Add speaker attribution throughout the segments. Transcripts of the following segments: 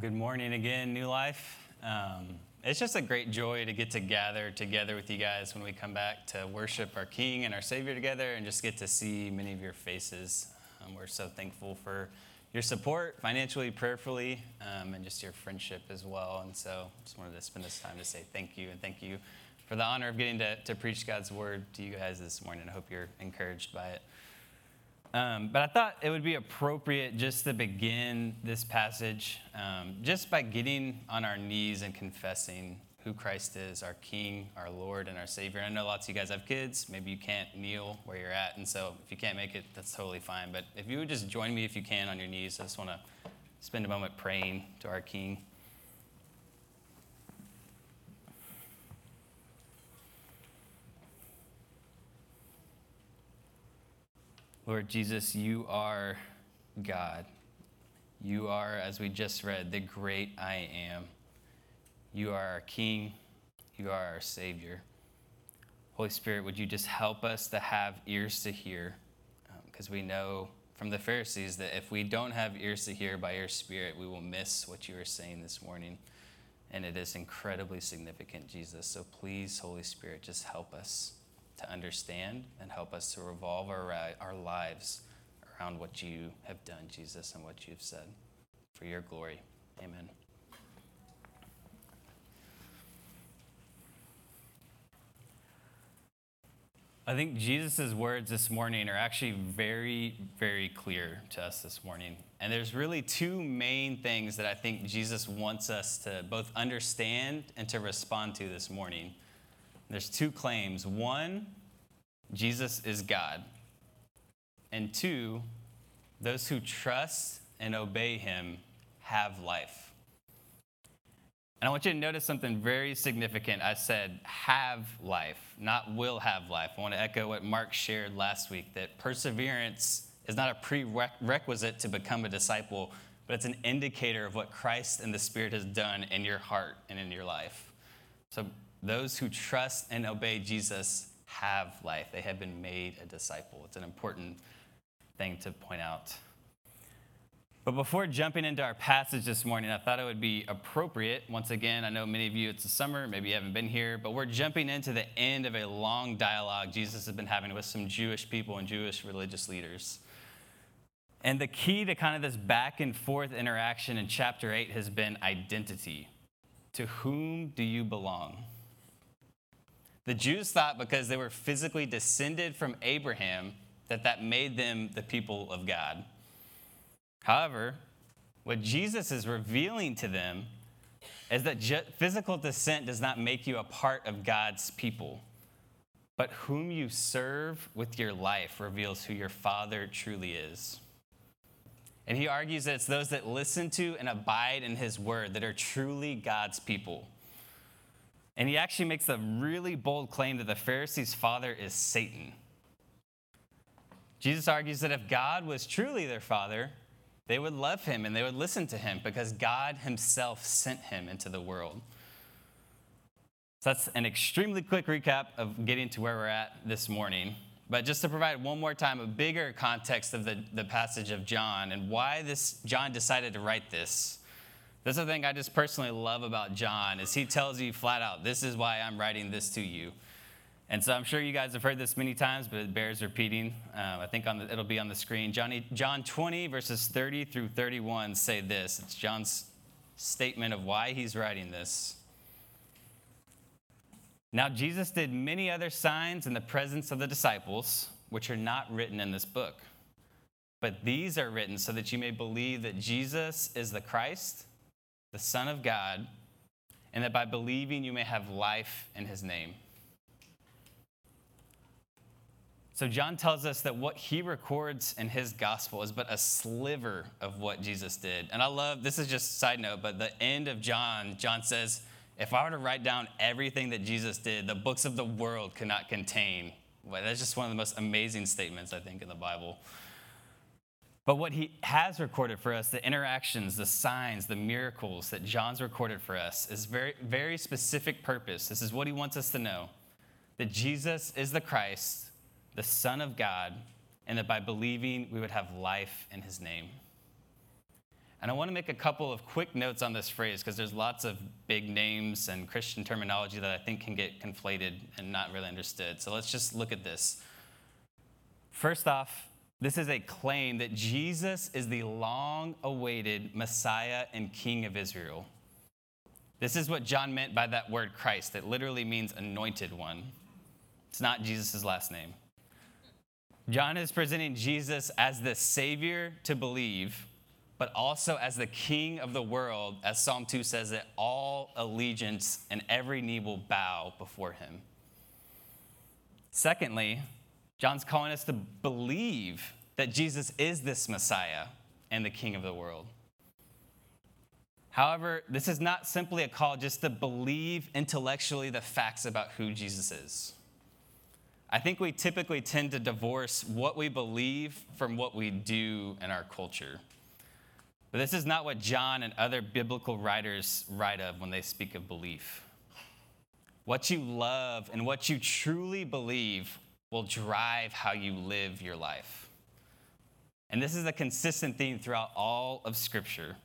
Speaker 1: Good morning again, New Life. Um, it's just a great joy to get to gather together with you guys when we come back to worship our King and our Savior together and just get to see many of your faces. Um, we're so thankful for your support financially, prayerfully, um, and just your friendship as well. And so just wanted to spend this time to say thank you and thank you for the honor of getting to, to preach God's word to you guys this morning. I hope you're encouraged by it. Um, but I thought it would be appropriate just to begin this passage um, just by getting on our knees and confessing who Christ is, our King, our Lord, and our Savior. And I know lots of you guys have kids. Maybe you can't kneel where you're at. And so if you can't make it, that's totally fine. But if you would just join me if you can on your knees, I just want to spend a moment praying to our King. Lord Jesus, you are God. You are, as we just read, the great I am. You are our King. You are our Savior. Holy Spirit, would you just help us to have ears to hear? Because um, we know from the Pharisees that if we don't have ears to hear by your Spirit, we will miss what you are saying this morning. And it is incredibly significant, Jesus. So please, Holy Spirit, just help us to understand and help us to revolve our, uh, our lives around what you have done, Jesus, and what you've said. For your glory. Amen. I think Jesus' words this morning are actually very, very clear to us this morning. And there's really two main things that I think Jesus wants us to both understand and to respond to this morning. There's two claims. One, Jesus is God. And two, those who trust and obey him have life. And I want you to notice something very significant. I said have life, not will have life. I want to echo what Mark shared last week that perseverance is not a prerequisite to become a disciple, but it's an indicator of what Christ and the Spirit has done in your heart and in your life. So those who trust and obey Jesus have life. They have been made a disciple. It's an important thing to point out. But before jumping into our passage this morning, I thought it would be appropriate. Once again, I know many of you, it's the summer, maybe you haven't been here, but we're jumping into the end of a long dialogue Jesus has been having with some Jewish people and Jewish religious leaders. And the key to kind of this back and forth interaction in chapter 8 has been identity. To whom do you belong? The Jews thought because they were physically descended from Abraham that that made them the people of God. However, what Jesus is revealing to them is that physical descent does not make you a part of God's people, but whom you serve with your life reveals who your Father truly is. And he argues that it's those that listen to and abide in his word that are truly God's people. And he actually makes a really bold claim that the Pharisees' father is Satan. Jesus argues that if God was truly their father, they would love him and they would listen to him because God himself sent him into the world. So that's an extremely quick recap of getting to where we're at this morning. But just to provide one more time a bigger context of the, the passage of John and why this John decided to write this. That's the thing I just personally love about John is he tells you flat out, this is why I'm writing this to you. And so I'm sure you guys have heard this many times, but it bears repeating. Um, I think the, it'll be on the screen. Johnny, John 20, verses 30 through 31 say this. It's John's statement of why he's writing this. Now, Jesus did many other signs in the presence of the disciples, which are not written in this book. But these are written so that you may believe that Jesus is the Christ the Son of God, and that by believing you may have life in his name. So, John tells us that what he records in his gospel is but a sliver of what Jesus did. And I love this is just a side note, but the end of John, John says, If I were to write down everything that Jesus did, the books of the world could not contain. Well, that's just one of the most amazing statements, I think, in the Bible. But what he has recorded for us, the interactions, the signs, the miracles that John's recorded for us, is very, very specific purpose. This is what he wants us to know that Jesus is the Christ the Son of God, and that by believing we would have life in his name. And I want to make a couple of quick notes on this phrase because there's lots of big names and Christian terminology that I think can get conflated and not really understood. So let's just look at this. First off, this is a claim that Jesus is the long awaited Messiah and King of Israel. This is what John meant by that word Christ, that literally means anointed one. It's not Jesus' last name. John is presenting Jesus as the Savior to believe, but also as the King of the world, as Psalm 2 says, that all allegiance and every knee will bow before him. Secondly, John's calling us to believe that Jesus is this Messiah and the King of the world. However, this is not simply a call just to believe intellectually the facts about who Jesus is. I think we typically tend to divorce what we believe from what we do in our culture. But this is not what John and other biblical writers write of when they speak of belief. What you love and what you truly believe will drive how you live your life. And this is a consistent theme throughout all of Scripture.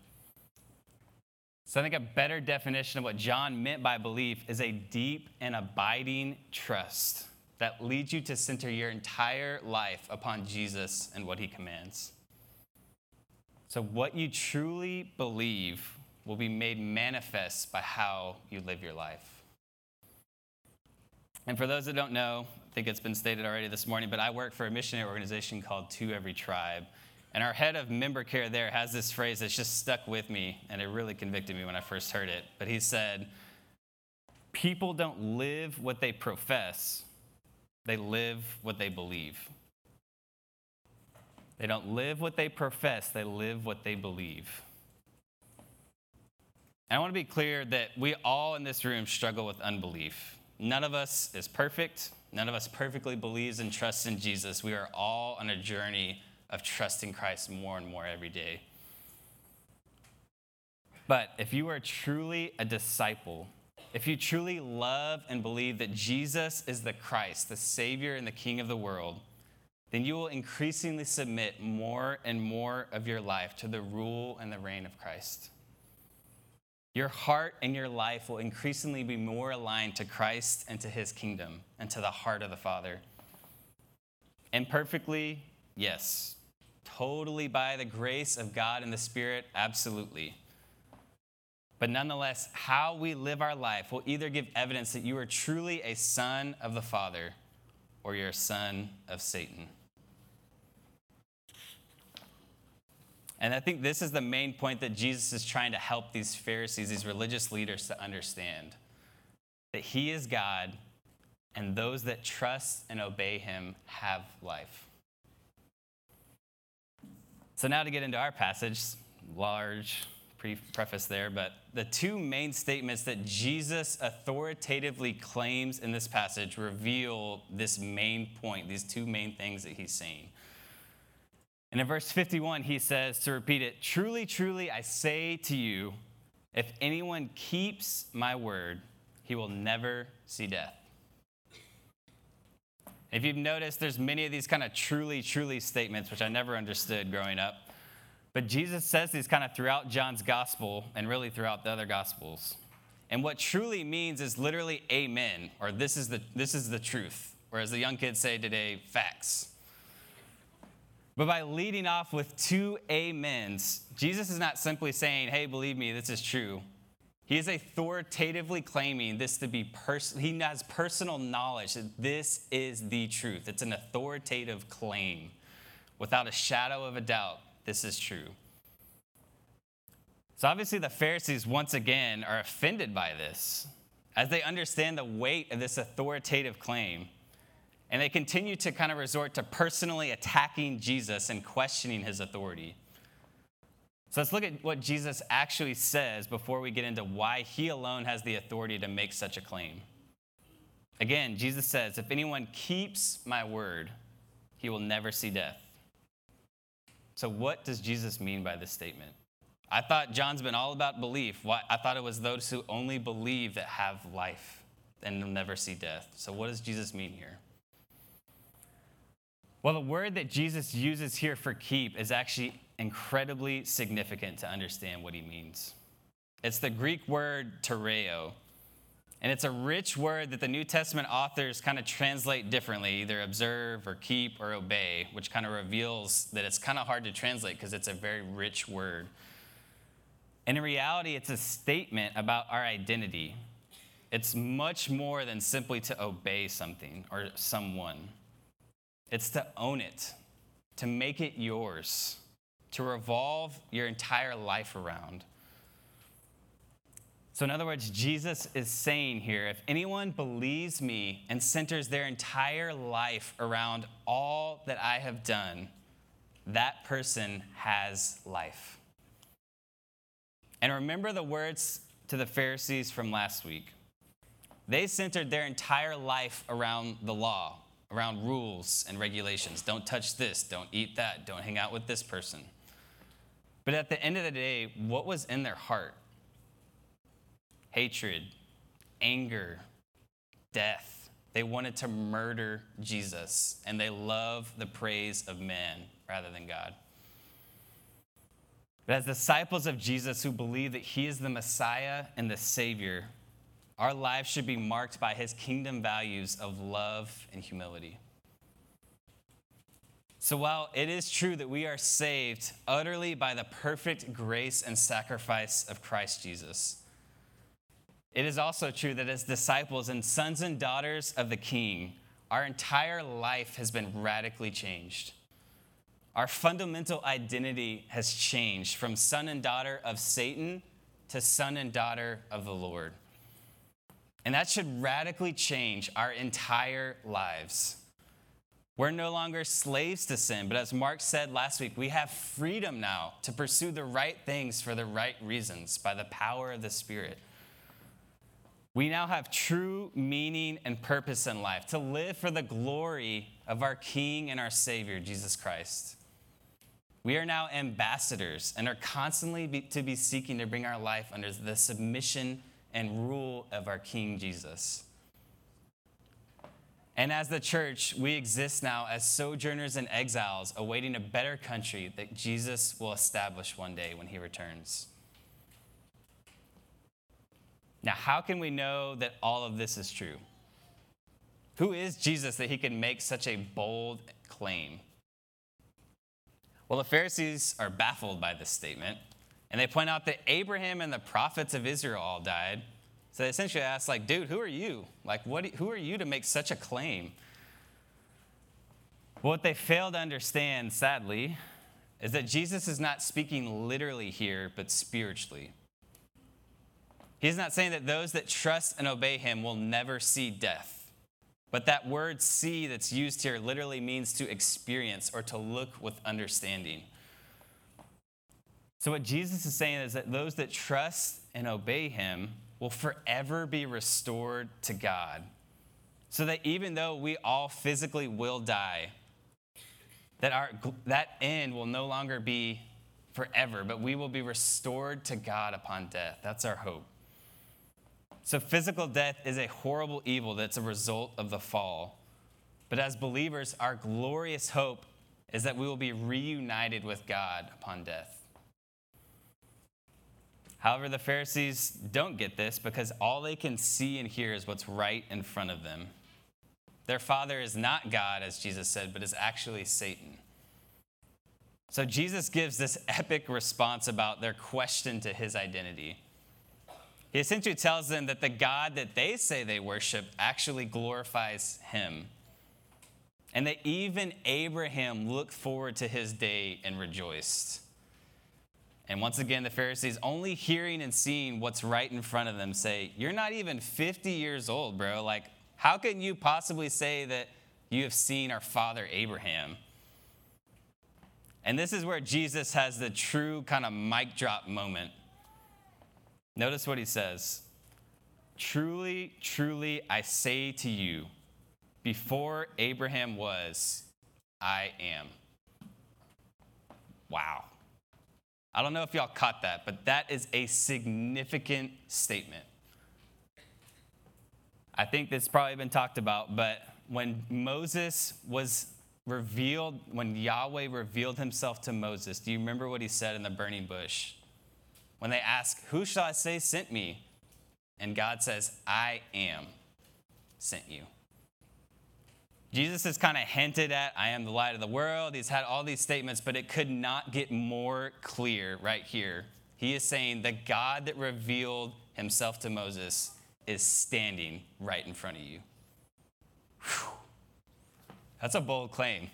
Speaker 1: So I think a better definition of what John meant by belief is a deep and abiding trust that leads you to center your entire life upon Jesus and what he commands. So, what you truly believe will be made manifest by how you live your life. And for those that don't know, think it's been stated already this morning, but I work for a missionary organization called To Every Tribe. And our head of member care there has this phrase that's just stuck with me, and it really convicted me when I first heard it. But he said, People don't live what they profess, they live what they believe. They don't live what they profess, they live what they believe. And I want to be clear that we all in this room struggle with unbelief. None of us is perfect. None of us perfectly believes and trusts in Jesus. We are all on a journey of trusting Christ more and more every day. But if you are truly a disciple if you truly love and believe that Jesus is the Christ, the Savior and the King of the world, then you will increasingly submit more and more of your life to the rule and the reign of Christ. Your heart and your life will increasingly be more aligned to Christ and to his kingdom and to the heart of the Father. Imperfectly, yes. Totally by the grace of God and the Spirit, absolutely. But nonetheless, how we live our life will either give evidence that you are truly a son of the Father or you're a son of Satan. And I think this is the main point that Jesus is trying to help these Pharisees, these religious leaders, to understand that He is God, and those that trust and obey Him have life. So, now to get into our passage, large, preface there, but the two main statements that Jesus authoritatively claims in this passage reveal this main point, these two main things that he's saying. And in verse 51, he says, to repeat it, Truly, truly, I say to you, if anyone keeps my word, he will never see death. If you've noticed, there's many of these kind of truly, truly statements, which I never understood growing up. But Jesus says these kind of throughout John's gospel and really throughout the other gospels. And what truly means is literally amen, or this is the, this is the truth, or as the young kids say today, facts. But by leading off with two amens, Jesus is not simply saying, hey, believe me, this is true. He is authoritatively claiming this to be personal. He has personal knowledge that this is the truth. It's an authoritative claim without a shadow of a doubt this is true. So obviously, the Pharisees, once again, are offended by this as they understand the weight of this authoritative claim. And they continue to kind of resort to personally attacking Jesus and questioning his authority. So let's look at what Jesus actually says before we get into why he alone has the authority to make such a claim. Again, Jesus says, If anyone keeps my word, he will never see death. So, what does Jesus mean by this statement? I thought John's been all about belief. I thought it was those who only believe that have life and will never see death. So, what does Jesus mean here? Well, the word that Jesus uses here for keep is actually incredibly significant to understand what he means. It's the Greek word tereo, and it's a rich word that the New Testament authors kind of translate differently, either observe or keep or obey, which kind of reveals that it's kind of hard to translate because it's a very rich word. And in reality, it's a statement about our identity. It's much more than simply to obey something or someone, it's to own it, to make it yours, to revolve your entire life around. So, in other words, Jesus is saying here if anyone believes me and centers their entire life around all that I have done, that person has life. And remember the words to the Pharisees from last week. They centered their entire life around the law, around rules and regulations. Don't touch this, don't eat that, don't hang out with this person. But at the end of the day, what was in their heart? hatred, anger, death. They wanted to murder Jesus, and they love the praise of man rather than God. But as disciples of Jesus who believe that he is the Messiah and the Savior, our lives should be marked by his kingdom values of love and humility. So while it is true that we are saved utterly by the perfect grace and sacrifice of Christ Jesus, it is also true that as disciples and sons and daughters of the King, our entire life has been radically changed. Our fundamental identity has changed from son and daughter of Satan to son and daughter of the Lord. And that should radically change our entire lives. We're no longer slaves to sin, but as Mark said last week, we have freedom now to pursue the right things for the right reasons by the power of the Spirit. We now have true meaning and purpose in life to live for the glory of our King and our Savior, Jesus Christ. We are now ambassadors and are constantly be, to be seeking to bring our life under the submission and rule of our King Jesus. And as the church, we exist now as sojourners and exiles, awaiting a better country that Jesus will establish one day when he returns. Now, how can we know that all of this is true? Who is Jesus that he can make such a bold claim? Well, the Pharisees are baffled by this statement, and they point out that Abraham and the prophets of Israel all died. So they essentially ask, like, dude, who are you? Like, what, who are you to make such a claim? What they fail to understand, sadly, is that Jesus is not speaking literally here, but spiritually. He's not saying that those that trust and obey him will never see death. But that word see that's used here literally means to experience or to look with understanding. So, what Jesus is saying is that those that trust and obey him will forever be restored to God. So that even though we all physically will die, that, our, that end will no longer be forever, but we will be restored to God upon death. That's our hope. So, physical death is a horrible evil that's a result of the fall. But as believers, our glorious hope is that we will be reunited with God upon death. However, the Pharisees don't get this because all they can see and hear is what's right in front of them. Their father is not God, as Jesus said, but is actually Satan. So Jesus gives this epic response about their question to his identity. He essentially tells them that the God that they say they worship actually glorifies him. And that even Abraham looked forward to his day and rejoiced. And once again, the Pharisees, only hearing and seeing what's right in front of them, say, You're not even 50 years old, bro. Like, how can you possibly say that you have seen our father Abraham. And this is where Jesus has the true kind of mic drop moment. Notice what he says Truly, truly, I say to you, before Abraham was, I am. Wow. I don't know if y'all caught that, but that is a significant statement. I think this probably been talked about, but when Moses was revealed, when Yahweh revealed himself to Moses, do you remember what he said in the burning bush? When they ask, Who shall I say sent me? And God says, I am sent you. Jesus has kind of hinted at, I am the light of the world. He's had all these statements, but it could not get more clear right here. He is saying the God that revealed himself to Moses is standing right in front of you. Whew. That's a bold claim.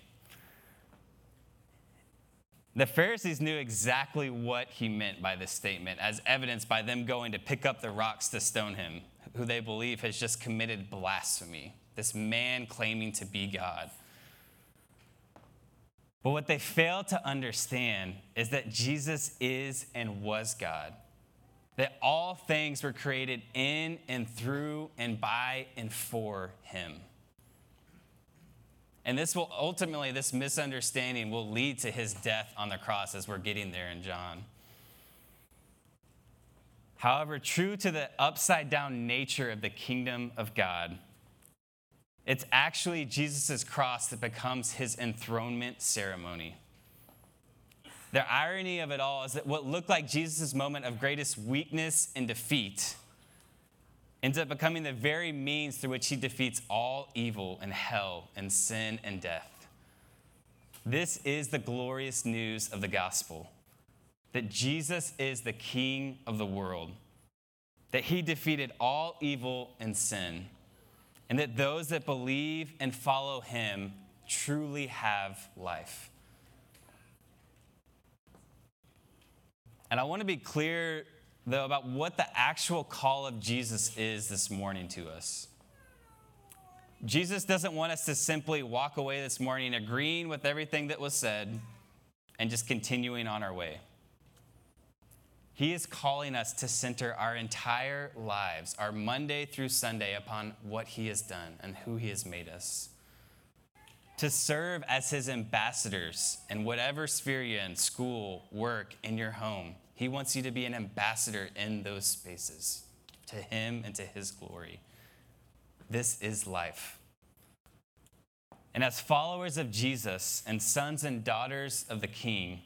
Speaker 1: The Pharisees knew exactly what he meant by this statement, as evidenced by them going to pick up the rocks to stone him, who they believe has just committed blasphemy this man claiming to be God. But what they fail to understand is that Jesus is and was God. That all things were created in and through and by and for him. And this will ultimately, this misunderstanding will lead to his death on the cross as we're getting there in John. However, true to the upside down nature of the kingdom of God, it's actually Jesus' cross that becomes his enthronement ceremony. The irony of it all is that what looked like Jesus' moment of greatest weakness and defeat ends up becoming the very means through which he defeats all evil and hell and sin and death. This is the glorious news of the gospel that Jesus is the King of the world, that he defeated all evil and sin and that those that believe and follow him truly have life. And I want to be clear, though, about what the actual call of Jesus is this morning to us. Jesus doesn't want us to simply walk away this morning agreeing with everything that was said and just continuing on our way. He is calling us to center our entire lives, our Monday through Sunday, upon what He has done and who He has made us. To serve as His ambassadors in whatever sphere you're in school, work, in your home. He wants you to be an ambassador in those spaces to Him and to His glory. This is life. And as followers of Jesus and sons and daughters of the King,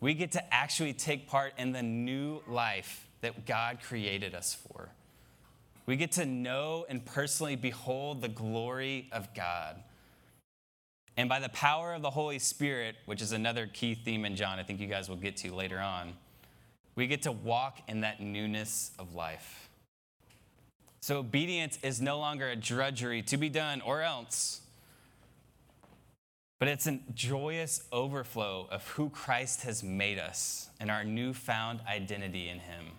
Speaker 1: we get to actually take part in the new life that God created us for. We get to know and personally behold the glory of God. And by the power of the Holy Spirit, which is another key theme in John, I think you guys will get to later on, we get to walk in that newness of life. So obedience is no longer a drudgery to be done or else but it's a joyous overflow of who Christ has made us and our newfound identity in Him.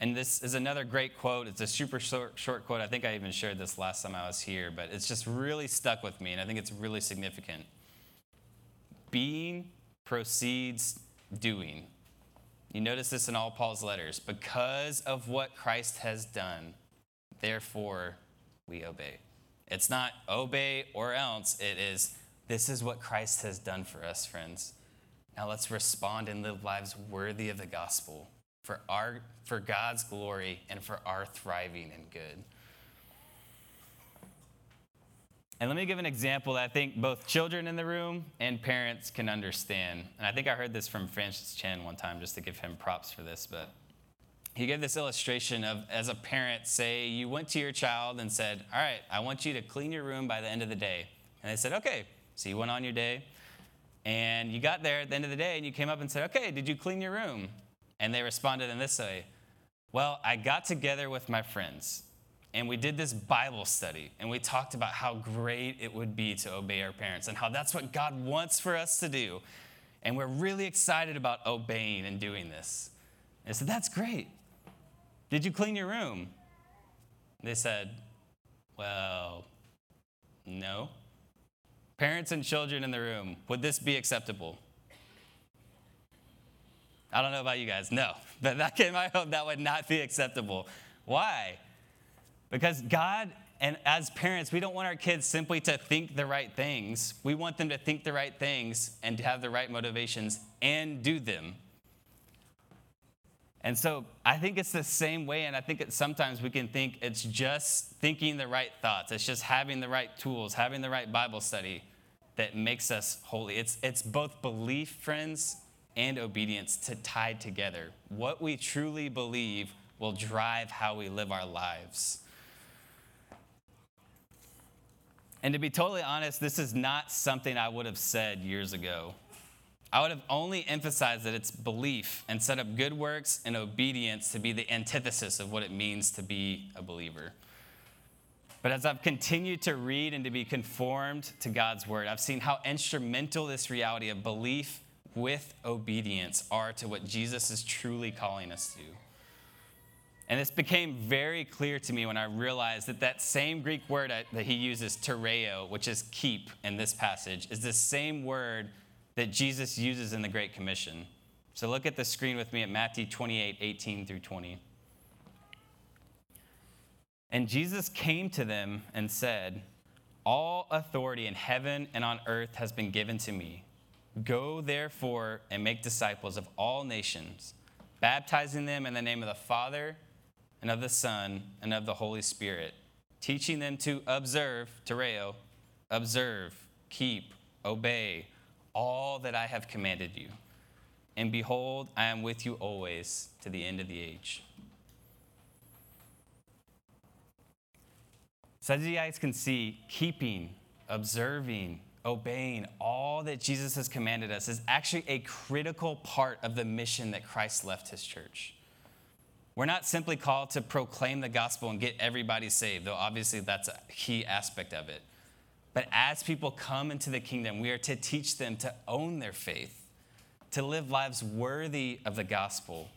Speaker 1: And this is another great quote. It's a super short, short, quote. I think I even shared this last time I was here, but it's just really stuck with me, and I think it's really significant. Being proceeds doing. You notice this in all Paul's letters. Because of what Christ has done, therefore we obey. It's not obey or else. It is, this is what Christ has done for us, friends. Now let's respond and live lives worthy of the gospel for, our, for God's glory and for our thriving and good. And let me give an example that I think both children in the room and parents can understand. And I think I heard this from Francis Chan one time, just to give him props for this. But he gave this illustration of as a parent, say you went to your child and said, All right, I want you to clean your room by the end of the day. And they said, Okay. So you went on your day and you got there at the end of the day and you came up and said, Okay, did you clean your room? And they responded in this way Well, I got together with my friends and we did this Bible study and we talked about how great it would be to obey our parents and how that's what God wants for us to do. And we're really excited about obeying and doing this. And said, That's great. Did you clean your room? They said, Well, no? Parents and children in the room, would this be acceptable? I don't know about you guys. No, but that in my home, that would not be acceptable. Why? Because God, and as parents, we don't want our kids simply to think the right things. We want them to think the right things and to have the right motivations and do them. And so I think it's the same way, and I think that sometimes we can think it's just thinking the right thoughts, it's just having the right tools, having the right Bible study that makes us holy. It's, it's both belief, friends, and obedience to tied together. What we truly believe will drive how we live our lives. And to be totally honest, this is not something I would have said years ago. I would have only emphasized that it's belief and set up good works and obedience to be the antithesis of what it means to be a believer. But as I've continued to read and to be conformed to God's word, I've seen how instrumental this reality of belief with obedience are to what Jesus is truly calling us to. And this became very clear to me when I realized that that same Greek word that he uses, tereo, which is keep in this passage, is the same word that Jesus uses in the Great Commission. So look at the screen with me at Matthew 28 18 through 20. And Jesus came to them and said, All authority in heaven and on earth has been given to me. Go therefore and make disciples of all nations, baptizing them in the name of the Father and of the Son and of the Holy Spirit, teaching them to observe, tereo, observe, keep, obey all that I have commanded you. And behold, I am with you always to the end of the age. So, as you guys can see, keeping, observing, obeying all that Jesus has commanded us is actually a critical part of the mission that Christ left his church. We're not simply called to proclaim the gospel and get everybody saved, though obviously that's a key aspect of it. But as people come into the kingdom, we are to teach them to own their faith, to live lives worthy of the gospel,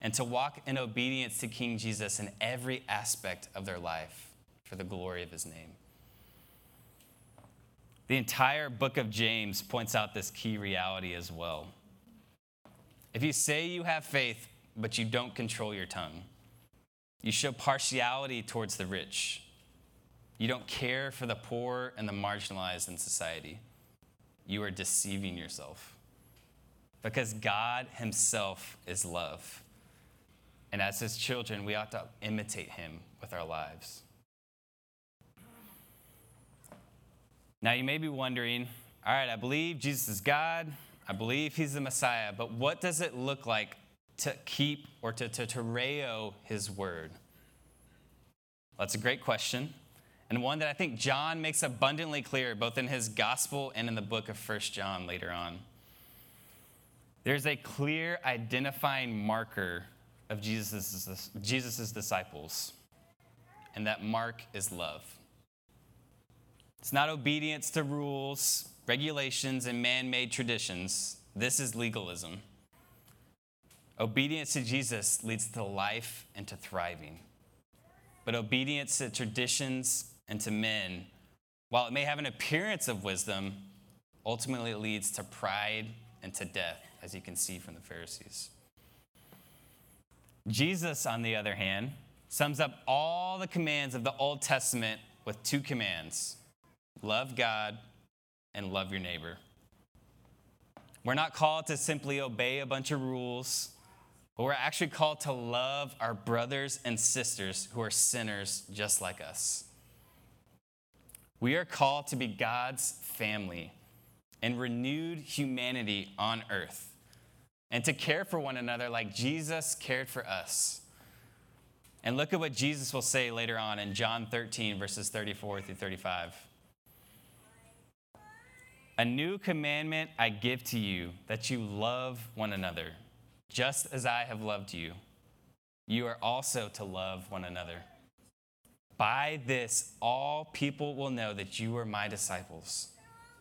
Speaker 1: and to walk in obedience to King Jesus in every aspect of their life for the glory of his name. The entire book of James points out this key reality as well. If you say you have faith, but you don't control your tongue, you show partiality towards the rich you don't care for the poor and the marginalized in society. You are deceiving yourself. Because God Himself is love. And as His children, we ought to imitate Him with our lives. Now, you may be wondering all right, I believe Jesus is God, I believe He's the Messiah, but what does it look like to keep or to, to, to His word? That's a great question and one that I think John makes abundantly clear both in his gospel and in the book of First John later on. There's a clear identifying marker of Jesus' Jesus's disciples, and that mark is love. It's not obedience to rules, regulations, and man made traditions. This is legalism. Obedience to Jesus leads to life and to thriving. But obedience to traditions and to men, while it may have an appearance of wisdom, ultimately leads to pride and to death, as you can see from the Pharisees. Jesus, on the other hand, sums up all the commands of the Old Testament with two commands love God and love your neighbor. We're not called to simply obey a bunch of rules, but we're actually called to love our brothers and sisters who are sinners just like us. We are called to be God's family and renewed humanity on earth and to care for one another like Jesus cared for us. And look at what Jesus will say later on in John 13, verses 34 through 35. A new commandment I give to you that you love one another, just as I have loved you. You are also to love one another. By this, all people will know that you are my disciples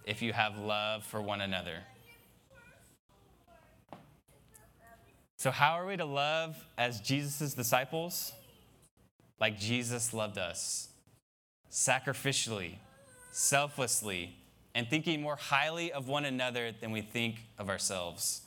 Speaker 1: if you have love for one another. So, how are we to love as Jesus' disciples? Like Jesus loved us, sacrificially, selflessly, and thinking more highly of one another than we think of ourselves.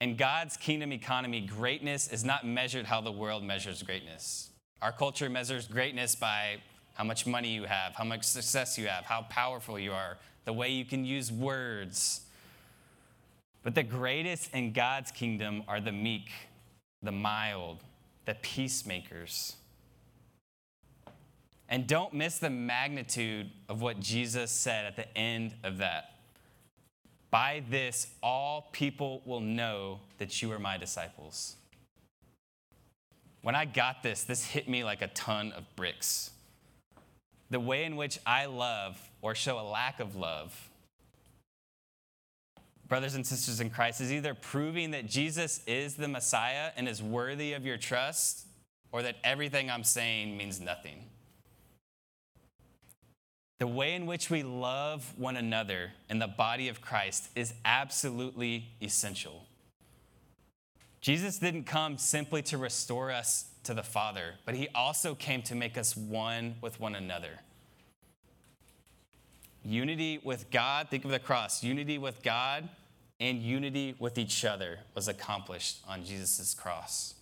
Speaker 1: In God's kingdom economy, greatness is not measured how the world measures greatness. Our culture measures greatness by how much money you have, how much success you have, how powerful you are, the way you can use words. But the greatest in God's kingdom are the meek, the mild, the peacemakers. And don't miss the magnitude of what Jesus said at the end of that. By this, all people will know that you are my disciples. When I got this, this hit me like a ton of bricks. The way in which I love or show a lack of love, brothers and sisters in Christ, is either proving that Jesus is the Messiah and is worthy of your trust, or that everything I'm saying means nothing. The way in which we love one another in the body of Christ is absolutely essential. Jesus didn't come simply to restore us to the Father, but he also came to make us one with one another. Unity with God, think of the cross, unity with God and unity with each other was accomplished on Jesus' cross.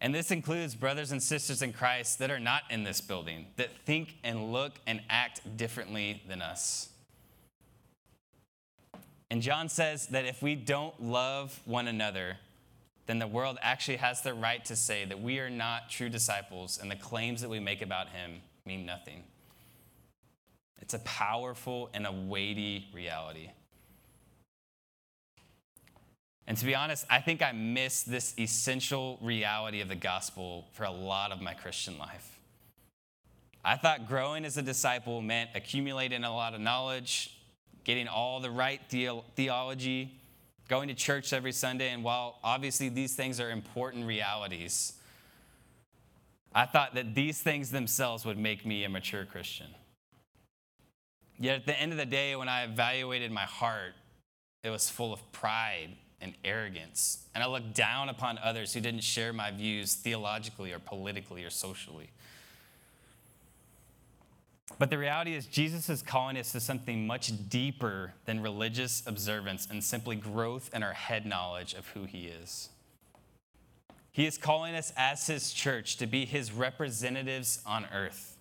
Speaker 1: And this includes brothers and sisters in Christ that are not in this building, that think and look and act differently than us. And John says that if we don't love one another, then the world actually has the right to say that we are not true disciples and the claims that we make about him mean nothing. It's a powerful and a weighty reality. And to be honest, I think I missed this essential reality of the gospel for a lot of my Christian life. I thought growing as a disciple meant accumulating a lot of knowledge, getting all the right theology, going to church every Sunday, and while obviously these things are important realities, I thought that these things themselves would make me a mature Christian. Yet at the end of the day, when I evaluated my heart, it was full of pride and arrogance. And I looked down upon others who didn't share my views theologically or politically or socially. But the reality is, Jesus is calling us to something much deeper than religious observance and simply growth in our head knowledge of who He is. He is calling us as His church to be His representatives on earth,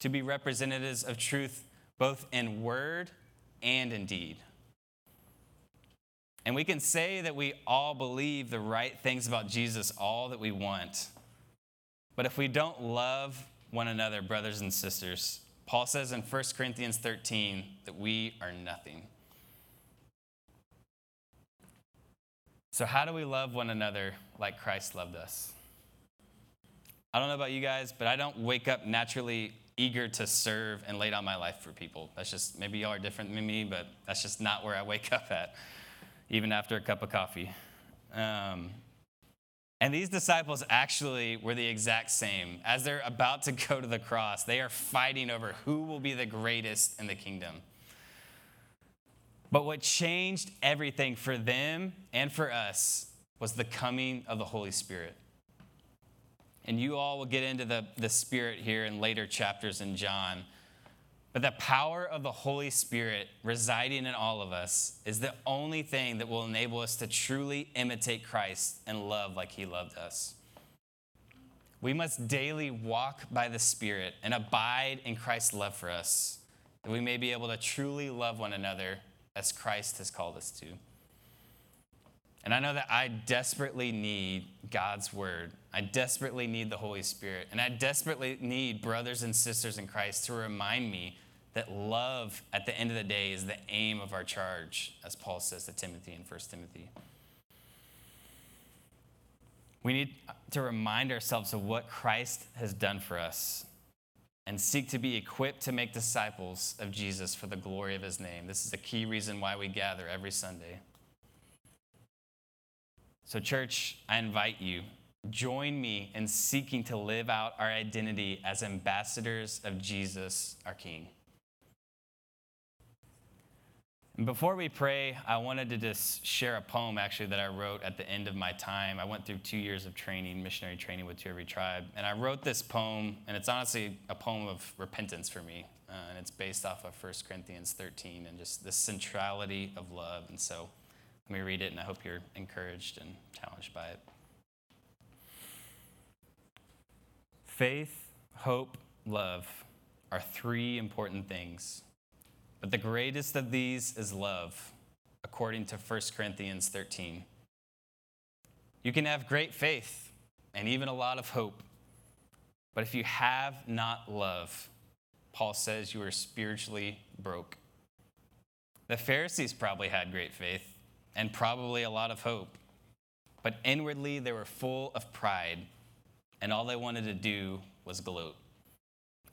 Speaker 1: to be representatives of truth both in word and in deed. And we can say that we all believe the right things about Jesus all that we want. But if we don't love one another, brothers and sisters, Paul says in 1 Corinthians 13 that we are nothing. So, how do we love one another like Christ loved us? I don't know about you guys, but I don't wake up naturally eager to serve and lay down my life for people. That's just, maybe y'all are different than me, but that's just not where I wake up at, even after a cup of coffee. Um, and these disciples actually were the exact same. As they're about to go to the cross, they are fighting over who will be the greatest in the kingdom. But what changed everything for them and for us was the coming of the Holy Spirit. And you all will get into the, the Spirit here in later chapters in John. But the power of the Holy Spirit residing in all of us is the only thing that will enable us to truly imitate Christ and love like he loved us. We must daily walk by the Spirit and abide in Christ's love for us, that we may be able to truly love one another as Christ has called us to. And I know that I desperately need God's word. I desperately need the Holy Spirit. And I desperately need brothers and sisters in Christ to remind me that love at the end of the day is the aim of our charge, as Paul says to Timothy in 1 Timothy. We need to remind ourselves of what Christ has done for us and seek to be equipped to make disciples of Jesus for the glory of his name. This is the key reason why we gather every Sunday. So, church, I invite you, join me in seeking to live out our identity as ambassadors of Jesus, our King. And before we pray, I wanted to just share a poem actually that I wrote at the end of my time. I went through two years of training, missionary training with To Every Tribe, and I wrote this poem, and it's honestly a poem of repentance for me. Uh, and it's based off of 1 Corinthians 13 and just the centrality of love. And so let me read it, and I hope you're encouraged and challenged by it. Faith, hope, love are three important things but the greatest of these is love, according to 1 Corinthians 13. You can have great faith and even a lot of hope, but if you have not love, Paul says you are spiritually broke. The Pharisees probably had great faith and probably a lot of hope, but inwardly they were full of pride, and all they wanted to do was gloat.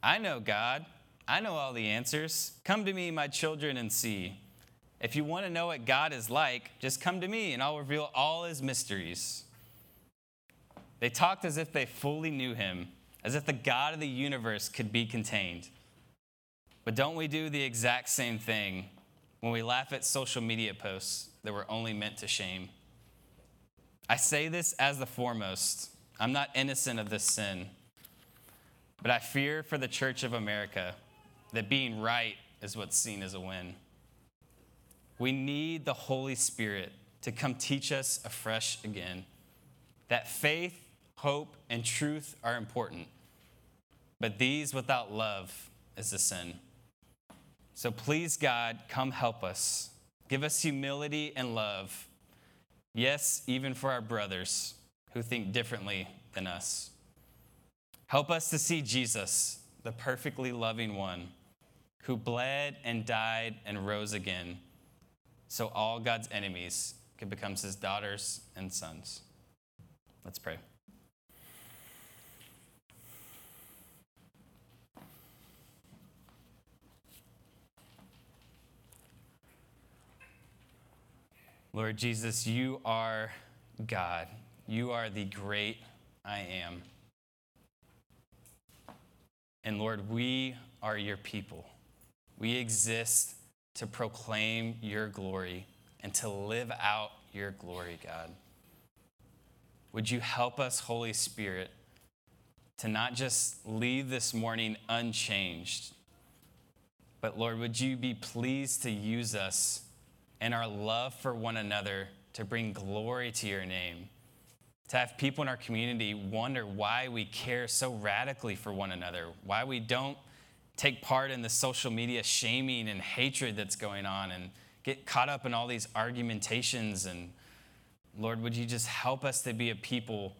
Speaker 1: I know God. I know all the answers. Come to me, my children, and see. If you want to know what God is like, just come to me and I'll reveal all his mysteries. They talked as if they fully knew him, as if the God of the universe could be contained. But don't we do the exact same thing when we laugh at social media posts that were only meant to shame? I say this as the foremost. I'm not innocent of this sin, but I fear for the Church of America that being right is what's seen as a win. We need the Holy Spirit to come teach us afresh again that faith, hope, and truth are important, but these without love is a sin. So please, God, come help us. Give us humility and love. Yes, even for our brothers who think differently than us. Help us to see Jesus, the perfectly loving one who bled and died and rose again, so all God's enemies could become his daughters and sons. Let's pray. Lord Jesus, you are God. You are the great I am. And Lord, we are your people. We exist to proclaim your glory and to live out your glory, God. Would you help us, Holy Spirit, to not just leave this morning unchanged, but Lord, would you be pleased to use us and our love for one another to bring glory to your name? To have people in our community wonder why we care so radically for one another, why we don't take part in the social media shaming and hatred that's going on and get caught up in all these argumentations. And Lord, would you just help us to be a people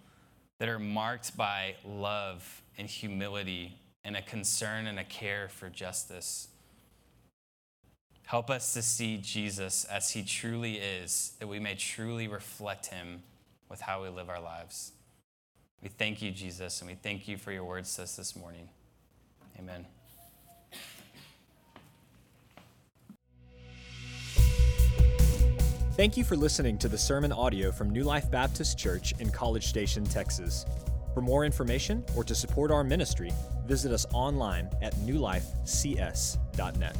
Speaker 1: that are marked by love and humility and a concern and a care for justice? Help us to see Jesus as he truly is, that we may truly reflect him with how we live our lives. We thank you, Jesus, and we thank you for your words to us this morning. Amen.
Speaker 2: Thank you for listening to the sermon audio from New Life Baptist Church in College Station, Texas. For more information or to support our ministry, visit us online at newlifecs.net.